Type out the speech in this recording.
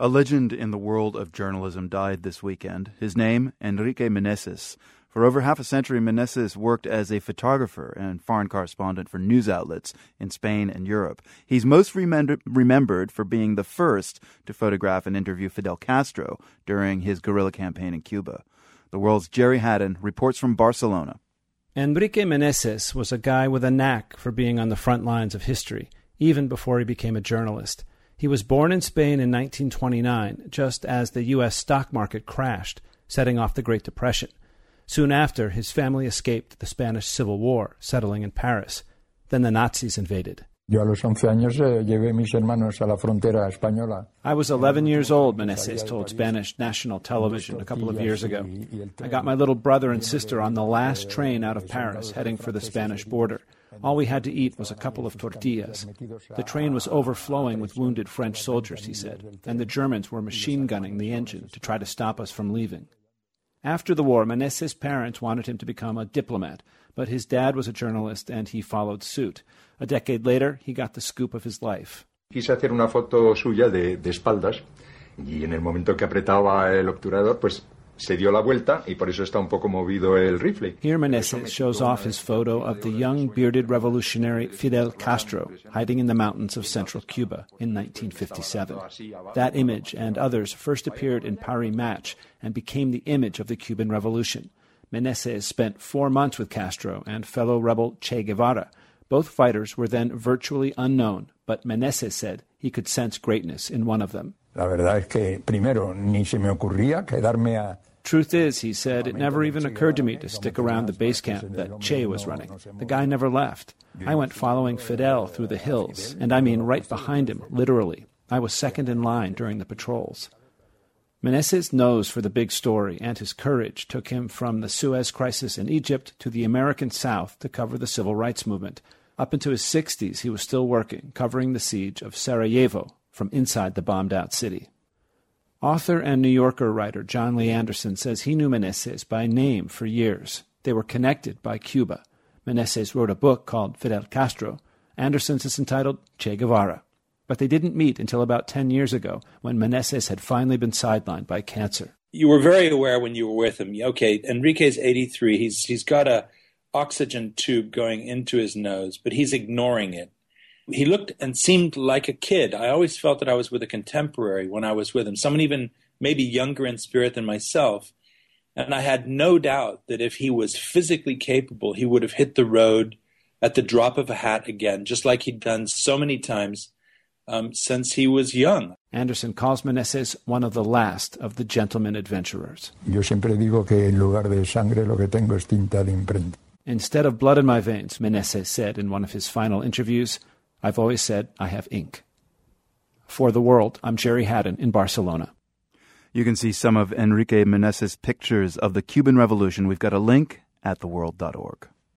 A legend in the world of journalism died this weekend. His name, Enrique Meneses. For over half a century, Meneses worked as a photographer and foreign correspondent for news outlets in Spain and Europe. He's most remembered for being the first to photograph and interview Fidel Castro during his guerrilla campaign in Cuba. The world's Jerry Hadden reports from Barcelona. Enrique Meneses was a guy with a knack for being on the front lines of history, even before he became a journalist. He was born in Spain in 1929, just as the U.S. stock market crashed, setting off the Great Depression. Soon after, his family escaped the Spanish Civil War, settling in Paris. Then the Nazis invaded. Eh, I was 11 years old, Meneses told Spanish national television a couple of years ago. I got my little brother and sister on the last train out of Paris, heading for the Spanish border. All we had to eat was a couple of tortillas. The train was overflowing with wounded French soldiers, he said, and the Germans were machine gunning the engine to try to stop us from leaving. After the war, Meneses' parents wanted him to become a diplomat, but his dad was a journalist and he followed suit. A decade later, he got the scoop of his life. Quise hacer una foto suya de, de espaldas y en el momento que apretaba el obturador, pues se dio la vuelta y por eso está un poco movido el rifle. Here Meneses shows off his photo of the young bearded revolutionary Fidel Castro hiding in the mountains of central Cuba in 1957. That image and others first appeared in Paris Match and became the image of the Cuban Revolution. Meneses spent four months with Castro and fellow rebel Che Guevara. Both fighters were then virtually unknown, but Meneses said he could sense greatness in one of them. La verdad es que primero ni se me ocurría quedarme a Truth is, he said, it never even occurred to me to stick around the base camp that Che was running. The guy never left. I went following Fidel through the hills, and I mean right behind him, literally. I was second in line during the patrols. Meneses' nose for the big story and his courage took him from the Suez Crisis in Egypt to the American South to cover the civil rights movement. Up into his 60s, he was still working, covering the siege of Sarajevo from inside the bombed out city. Author and New Yorker writer Jon Lee Anderson says he knew Meneses by name for years. They were connected by Cuba. Meneses wrote a book called Fidel Castro. Anderson's is entitled Che Guevara. But they didn't meet until about 10 years ago when Meneses had finally been sidelined by cancer. You were very aware when you were with him. Okay, Enrique's 83. He's, he's got a oxygen tube going into his nose, but he's ignoring it. He looked and seemed like a kid. I always felt that I was with a contemporary when I was with him, someone even maybe younger in spirit than myself. And I had no doubt that if he was physically capable, he would have hit the road at the drop of a hat again, just like he'd done so many times um, since he was young. Anderson calls Meneses one of the last of the gentleman adventurers. Yo siempre digo que en lugar de sangre lo que tengo es tinta de imprenta. Instead of blood in my veins, Meneses said in one of his final interviews, I've always said I have ink. For the world, I'm Jerry Hadden in Barcelona. You can see some of Enrique Meneses' pictures of the Cuban Revolution. We've got a link at theworld.org.